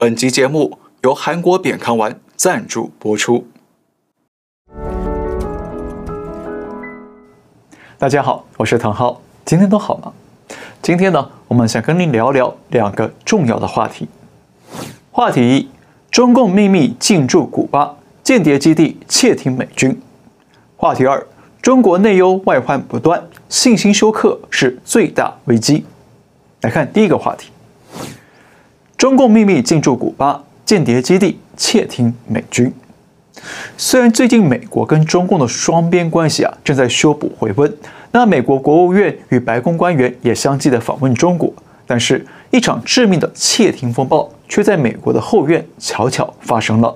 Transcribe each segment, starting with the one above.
本集节目由韩国扁康丸赞助播出。大家好，我是唐浩，今天都好吗？今天呢，我们想跟您聊聊两个重要的话题。话题一：中共秘密进驻古巴，间谍基地窃听美军。话题二：中国内忧外患不断，信心休克是最大危机。来看第一个话题。中共秘密进驻古巴，间谍基地窃听美军。虽然最近美国跟中共的双边关系啊正在修补回温，那美国国务院与白宫官员也相继的访问中国，但是，一场致命的窃听风暴却在美国的后院悄悄发生了。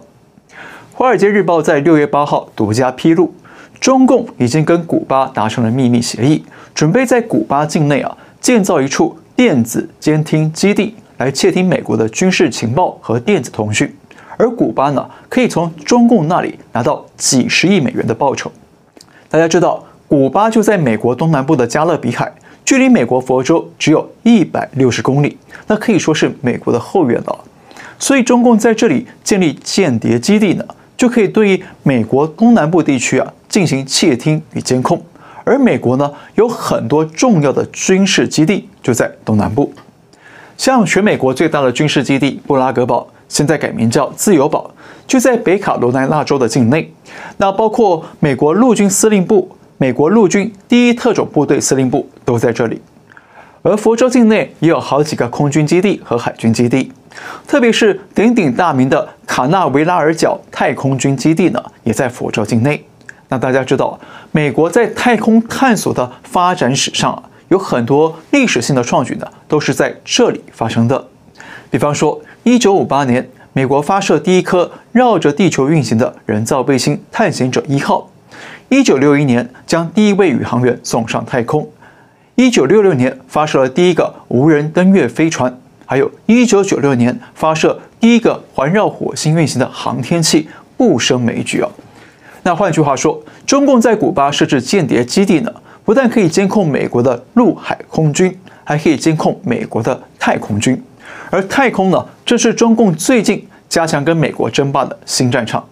《华尔街日报》在六月八号独家披露，中共已经跟古巴达成了秘密协议，准备在古巴境内啊建造一处电子监听基地。来窃听美国的军事情报和电子通讯，而古巴呢，可以从中共那里拿到几十亿美元的报酬。大家知道，古巴就在美国东南部的加勒比海，距离美国佛州只有一百六十公里，那可以说是美国的后院了。所以，中共在这里建立间谍基地呢，就可以对于美国东南部地区啊进行窃听与监控。而美国呢，有很多重要的军事基地就在东南部。像全美国最大的军事基地布拉格堡，现在改名叫自由堡，就在北卡罗来纳州的境内。那包括美国陆军司令部、美国陆军第一特种部队司令部都在这里。而佛州境内也有好几个空军基地和海军基地，特别是鼎鼎大名的卡纳维拉尔角太空军基地呢，也在佛州境内。那大家知道，美国在太空探索的发展史上。有很多历史性的创举呢，都是在这里发生的。比方说，一九五八年，美国发射第一颗绕着地球运行的人造卫星“探险者一号”；一九六一年，将第一位宇航员送上太空；一九六六年，发射了第一个无人登月飞船；还有一九九六年，发射第一个环绕火星运行的航天器，不胜枚举啊。那换句话说，中共在古巴设置间谍基地呢？不但可以监控美国的陆海空军，还可以监控美国的太空军。而太空呢，正是中共最近加强跟美国争霸的新战场。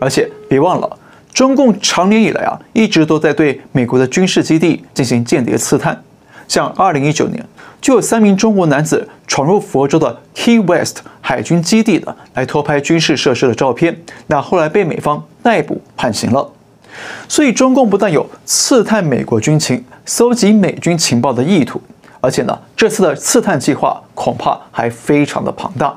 而且别忘了，中共长年以来啊，一直都在对美国的军事基地进行间谍刺探。像2019年，就有三名中国男子闯入佛州的 Key West 海军基地的，来偷拍军事设施的照片。那后来被美方逮捕判刑了。所以，中共不但有刺探美国军情、搜集美军情报的意图，而且呢，这次的刺探计划恐怕还非常的庞大。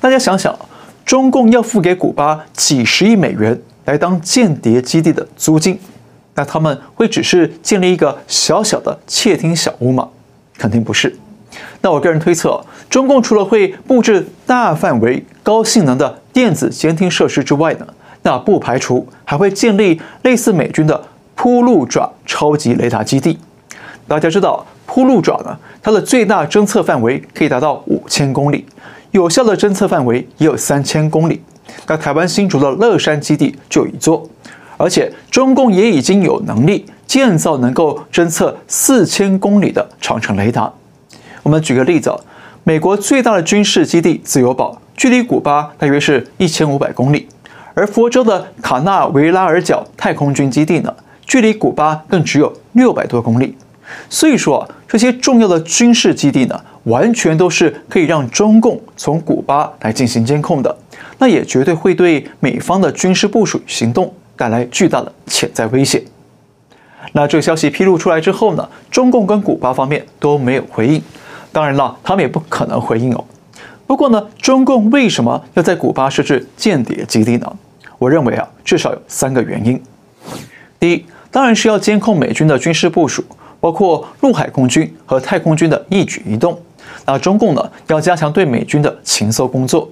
大家想想，中共要付给古巴几十亿美元来当间谍基地的租金，那他们会只是建立一个小小的窃听小屋吗？肯定不是。那我个人推测，中共除了会布置大范围、高性能的电子监听设施之外呢，那不排除还会建立类似美军的铺路爪超级雷达基地。大家知道铺路爪呢，它的最大侦测范围可以达到五千公里，有效的侦测范围也有三千公里。那台湾新竹的乐山基地就有一座，而且中共也已经有能力建造能够侦测四千公里的长城雷达。我们举个例子，美国最大的军事基地自由堡，距离古巴大约是一千五百公里。而佛州的卡纳维拉尔角太空军基地呢，距离古巴更只有六百多公里。所以说，这些重要的军事基地呢，完全都是可以让中共从古巴来进行监控的。那也绝对会对美方的军事部署行动带来巨大的潜在威胁。那这个消息披露出来之后呢，中共跟古巴方面都没有回应。当然了，他们也不可能回应哦。不过呢，中共为什么要在古巴设置间谍基地呢？我认为啊，至少有三个原因。第一，当然是要监控美军的军事部署，包括陆海空军和太空军的一举一动。那中共呢，要加强对美军的情搜工作。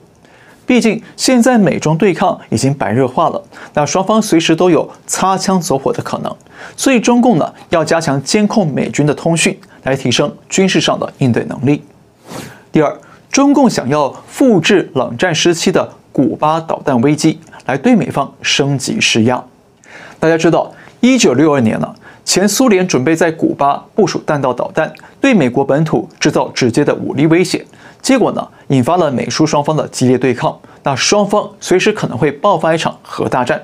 毕竟现在美中对抗已经白热化了，那双方随时都有擦枪走火的可能。所以中共呢，要加强监控美军的通讯，来提升军事上的应对能力。第二。中共想要复制冷战时期的古巴导弹危机，来对美方升级施压。大家知道，一九六二年呢，前苏联准备在古巴部署弹道导弹，对美国本土制造直接的武力威胁。结果呢，引发了美苏双方的激烈对抗。那双方随时可能会爆发一场核大战。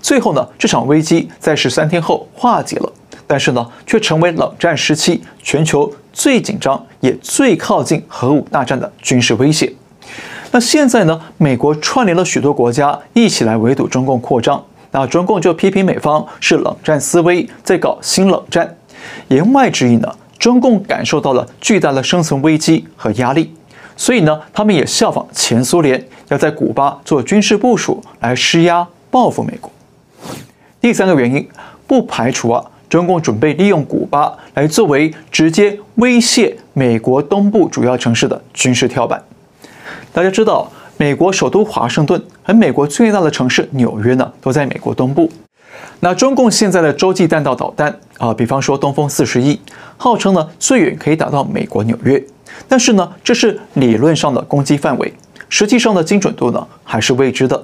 最后呢，这场危机在十三天后化解了，但是呢，却成为冷战时期全球最紧张也最靠近核武大战的军事威胁。那现在呢，美国串联了许多国家一起来围堵中共扩张。那中共就批评美方是冷战思维，在搞新冷战。言外之意呢，中共感受到了巨大的生存危机和压力，所以呢，他们也效仿前苏联，要在古巴做军事部署来施压报复美国。第三个原因，不排除啊，中共准备利用古巴来作为直接威胁美国东部主要城市的军事跳板。大家知道，美国首都华盛顿和美国最大的城市纽约呢，都在美国东部。那中共现在的洲际弹道导弹啊，比方说东风四十一，号称呢最远可以打到美国纽约，但是呢这是理论上的攻击范围，实际上的精准度呢还是未知的。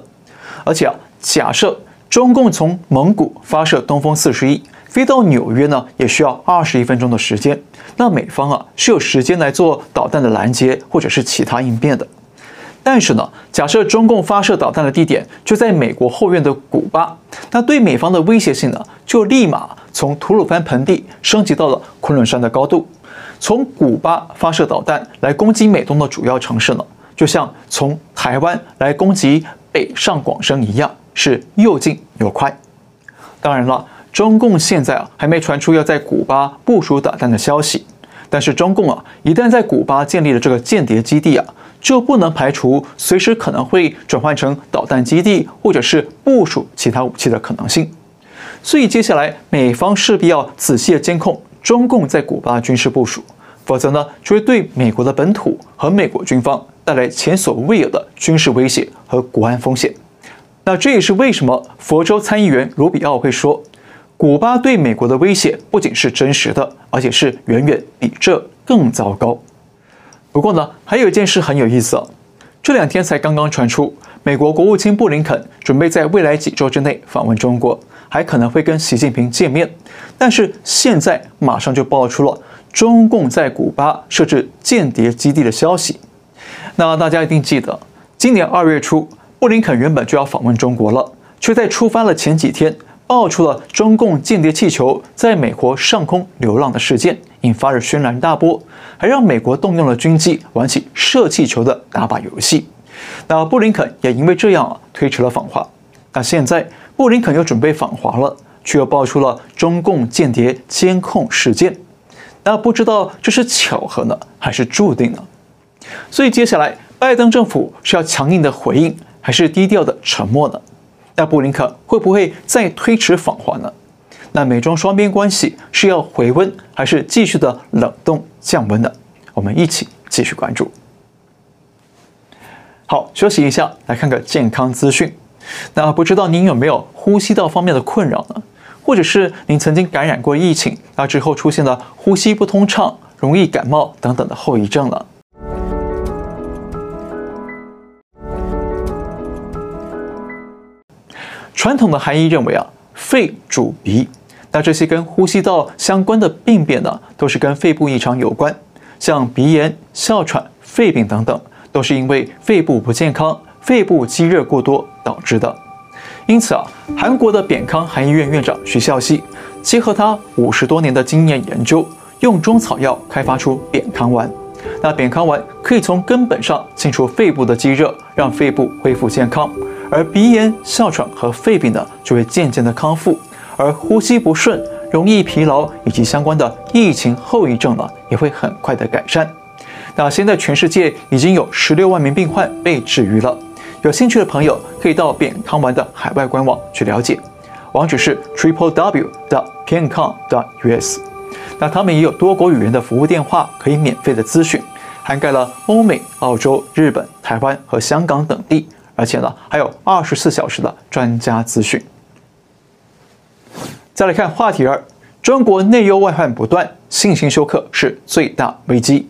而且啊，假设中共从蒙古发射东风四十一飞到纽约呢，也需要二十一分钟的时间，那美方啊是有时间来做导弹的拦截或者是其他应变的。但是呢，假设中共发射导弹的地点就在美国后院的古巴，那对美方的威胁性呢，就立马从吐鲁番盆地升级到了昆仑山的高度。从古巴发射导弹来攻击美东的主要城市呢，就像从台湾来攻击北上广深一样，是又近又快。当然了，中共现在啊还没传出要在古巴部署导弹的消息，但是中共啊一旦在古巴建立了这个间谍基地啊。就不能排除随时可能会转换成导弹基地，或者是部署其他武器的可能性。所以接下来美方势必要仔细的监控中共在古巴军事部署，否则呢就会对美国的本土和美国军方带来前所未有的军事威胁和国安风险。那这也是为什么佛州参议员卢比奥会说，古巴对美国的威胁不仅是真实的，而且是远远比这更糟糕。不过呢，还有一件事很有意思哦。这两天才刚刚传出，美国国务卿布林肯准备在未来几周之内访问中国，还可能会跟习近平见面。但是现在马上就爆出了中共在古巴设置间谍基地的消息。那大家一定记得，今年二月初，布林肯原本就要访问中国了，却在出发了前几天，爆出了中共间谍气球在美国上空流浪的事件，引发了轩然大波，还让美国动用了军机玩起射气球的打靶游戏。那布林肯也因为这样啊推迟了访华。那现在布林肯又准备访华了，却又爆出了中共间谍监控事件。那不知道这是巧合呢，还是注定呢？所以接下来拜登政府是要强硬的回应，还是低调的沉默呢？那布林肯会不会再推迟访华呢？那美中双边关系是要回温，还是继续的冷冻降温呢？我们一起继续关注。好，休息一下，来看个健康资讯。那不知道您有没有呼吸道方面的困扰呢？或者是您曾经感染过疫情，那之后出现了呼吸不通畅、容易感冒等等的后遗症了？传统的韩医认为啊，肺主鼻，那这些跟呼吸道相关的病变呢，都是跟肺部异常有关，像鼻炎、哮喘、肺病等等，都是因为肺部不健康、肺部积热过多导致的。因此啊，韩国的扁康韩医院院长徐孝熙结合他五十多年的经验研究，用中草药开发出扁康丸。那扁康丸可以从根本上清除肺部的积热，让肺部恢复健康。而鼻炎、哮喘和肺病呢，就会渐渐的康复；而呼吸不顺、容易疲劳以及相关的疫情后遗症呢，也会很快的改善。那现在全世界已经有十六万名病患被治愈了。有兴趣的朋友可以到扁康丸的海外官网去了解，网址是 triple w 的 piancon 的 us。那他们也有多国语言的服务电话可以免费的咨询，涵盖了欧美、澳洲、日本、台湾和香港等地。而且呢，还有二十四小时的专家咨询。再来看话题二：中国内忧外患不断，信心休克是最大危机。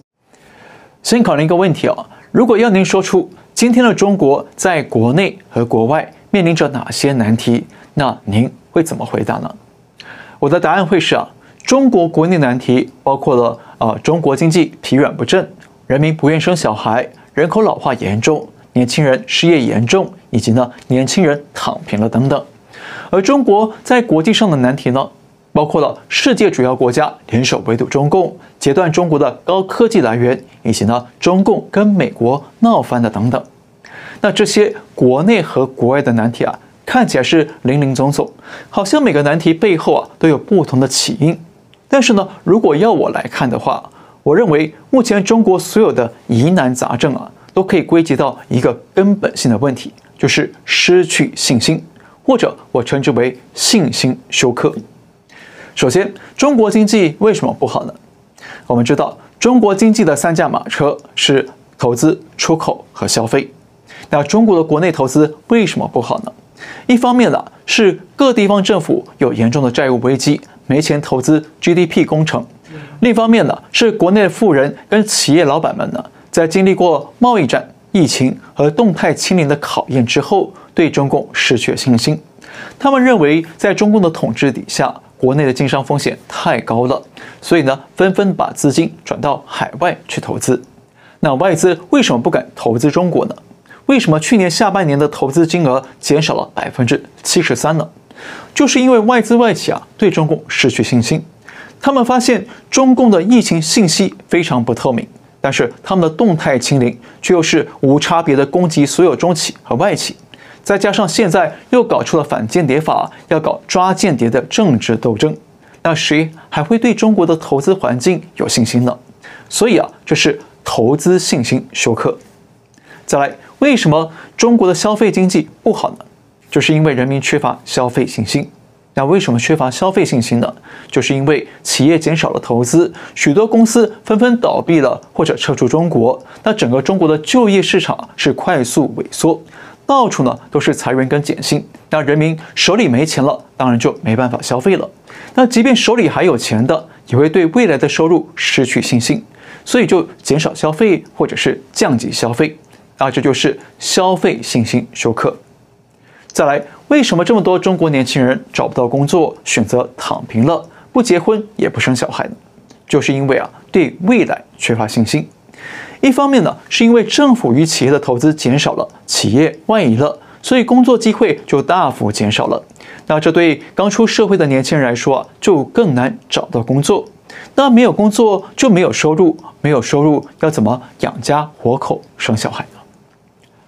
先考虑一个问题啊，如果要您说出今天的中国在国内和国外面临着哪些难题，那您会怎么回答呢？我的答案会是啊，中国国内难题包括了啊，中国经济疲软不振，人民不愿生小孩，人口老化严重，年轻人失业严重，以及呢年轻人躺平了等等。而中国在国际上的难题呢，包括了世界主要国家联手围堵中共，截断中国的高科技来源，以及呢中共跟美国闹翻的等等。那这些国内和国外的难题啊，看起来是林林总总，好像每个难题背后啊都有不同的起因。但是呢，如果要我来看的话，我认为目前中国所有的疑难杂症啊，都可以归结到一个根本性的问题，就是失去信心，或者我称之为信心休克。首先，中国经济为什么不好呢？我们知道，中国经济的三驾马车是投资、出口和消费。那中国的国内投资为什么不好呢？一方面呢，是各地方政府有严重的债务危机，没钱投资 GDP 工程；另一方面呢，是国内的富人跟企业老板们呢，在经历过贸易战、疫情和动态清零的考验之后，对中共失去了信心。他们认为，在中共的统治底下，国内的经商风险太高了，所以呢，纷纷把资金转到海外去投资。那外资为什么不敢投资中国呢？为什么去年下半年的投资金额减少了百分之七十三呢？就是因为外资外企啊对中共失去信心，他们发现中共的疫情信息非常不透明，但是他们的动态清零却又是无差别的攻击所有中企和外企，再加上现在又搞出了反间谍法，要搞抓间谍的政治斗争，那谁还会对中国的投资环境有信心呢？所以啊，这是投资信心休克。再来。为什么中国的消费经济不好呢？就是因为人民缺乏消费信心。那为什么缺乏消费信心呢？就是因为企业减少了投资，许多公司纷纷倒闭了或者撤出中国。那整个中国的就业市场是快速萎缩，到处呢都是裁员跟减薪。那人民手里没钱了，当然就没办法消费了。那即便手里还有钱的，也会对未来的收入失去信心，所以就减少消费或者是降级消费。啊，这就是消费信心休克。再来，为什么这么多中国年轻人找不到工作，选择躺平了，不结婚也不生小孩呢？就是因为啊，对未来缺乏信心。一方面呢，是因为政府与企业的投资减少了，企业外移了，所以工作机会就大幅减少了。那这对刚出社会的年轻人来说啊，就更难找到工作。那没有工作就没有收入，没有收入要怎么养家活口、生小孩？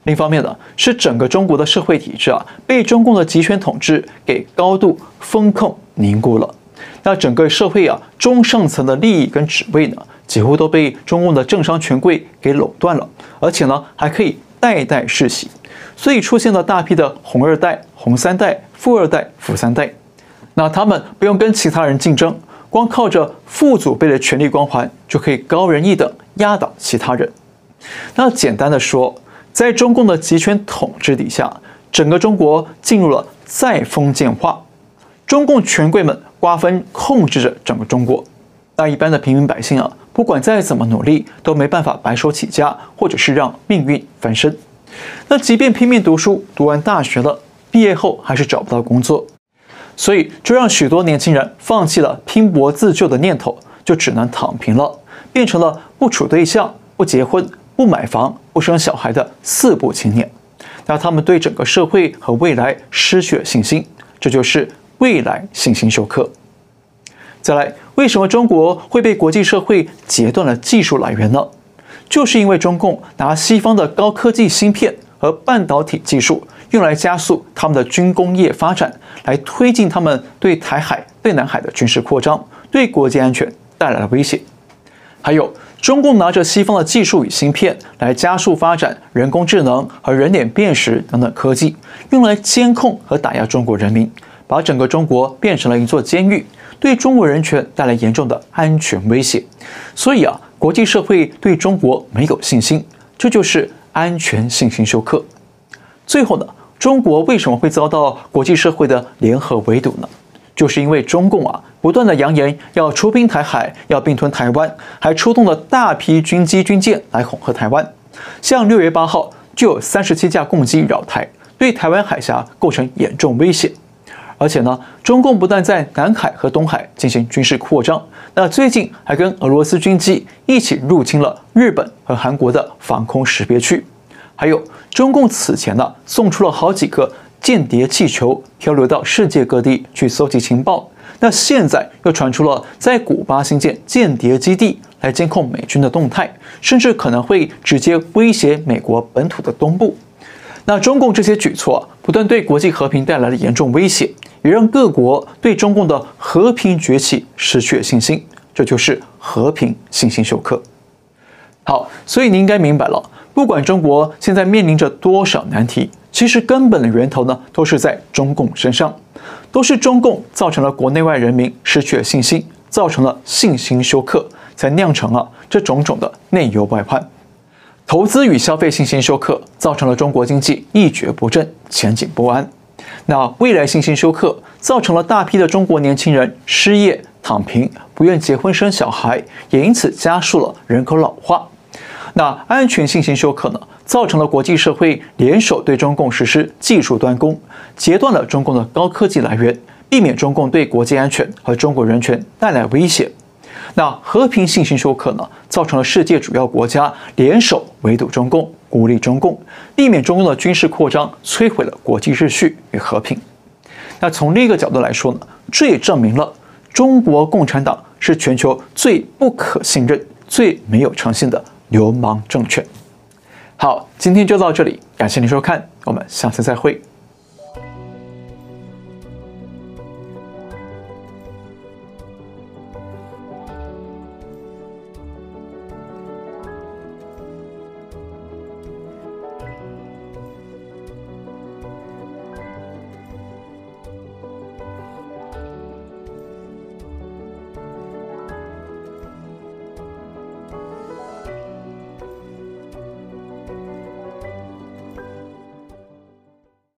另一方面呢，是整个中国的社会体制啊，被中共的集权统治给高度封控凝固了。那整个社会啊，中上层的利益跟职位呢，几乎都被中共的政商权贵给垄断了，而且呢，还可以代代世袭，所以出现了大批的红二代、红三代、富二代、富三代。那他们不用跟其他人竞争，光靠着父祖辈的权力光环，就可以高人一等，压倒其他人。那简单的说，在中共的集权统治底下，整个中国进入了再封建化。中共权贵们瓜分控制着整个中国，那一般的平民百姓啊，不管再怎么努力，都没办法白手起家，或者是让命运翻身。那即便拼命读书，读完大学了，毕业后还是找不到工作，所以就让许多年轻人放弃了拼搏自救的念头，就只能躺平了，变成了不处对象、不结婚。不买房、不生小孩的四不青年，那他们对整个社会和未来失去了信心，这就是未来信心休克。再来，为什么中国会被国际社会截断了技术来源呢？就是因为中共拿西方的高科技芯片和半导体技术，用来加速他们的军工业发展，来推进他们对台海、对南海的军事扩张，对国际安全带来了威胁。还有。中共拿着西方的技术与芯片来加速发展人工智能和人脸辨识等等科技，用来监控和打压中国人民，把整个中国变成了一座监狱，对中国人权带来严重的安全威胁。所以啊，国际社会对中国没有信心，这就是安全信心休克。最后呢，中国为什么会遭到国际社会的联合围堵呢？就是因为中共啊，不断的扬言要出兵台海，要并吞台湾，还出动了大批军机军舰来恐吓台湾。像六月八号就有三十七架共机扰台，对台湾海峡构成严重威胁。而且呢，中共不但在南海和东海进行军事扩张，那最近还跟俄罗斯军机一起入侵了日本和韩国的防空识别区。还有，中共此前呢送出了好几个间谍气球，漂流到世界各地去搜集情报。那现在又传出了在古巴新建间谍基地来监控美军的动态，甚至可能会直接威胁美国本土的东部。那中共这些举措，不断对国际和平带来了严重威胁，也让各国对中共的和平崛起失去了信心。这就是和平信心休克。好，所以你应该明白了，不管中国现在面临着多少难题，其实根本的源头呢，都是在中共身上，都是中共造成了国内外人民失去了信心，造成了信心休克，才酿成了这种种的内忧外患。投资与消费信心休克，造成了中国经济一蹶不振、前景不安。那未来信心休克，造成了大批的中国年轻人失业、躺平，不愿结婚生小孩，也因此加速了人口老化。那安全信心休克呢，造成了国际社会联手对中共实施技术断供，截断了中共的高科技来源，避免中共对国际安全和中国人权带来威胁。那和平信心休克呢，造成了世界主要国家联手围堵中共，孤立中共，避免中共的军事扩张，摧毁了国际秩序与和平。那从另一个角度来说呢，这也证明了中国共产党是全球最不可信任、最没有诚信的流氓证券。好，今天就到这里，感谢您收看，我们下次再会。